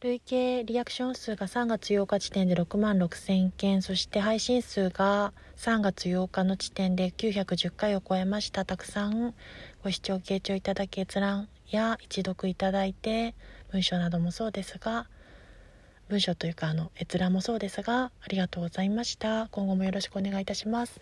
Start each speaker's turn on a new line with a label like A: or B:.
A: 累計リアクション数が3月8日時点で6万6000件そして配信数が3月8日の時点で910回を超えました。たくさんご視聴傾聴いただき閲覧や一読いただいて文章などもそうですが文章というかあの閲覧もそうですがありがとうございました。今後もよろしくお願いいたします。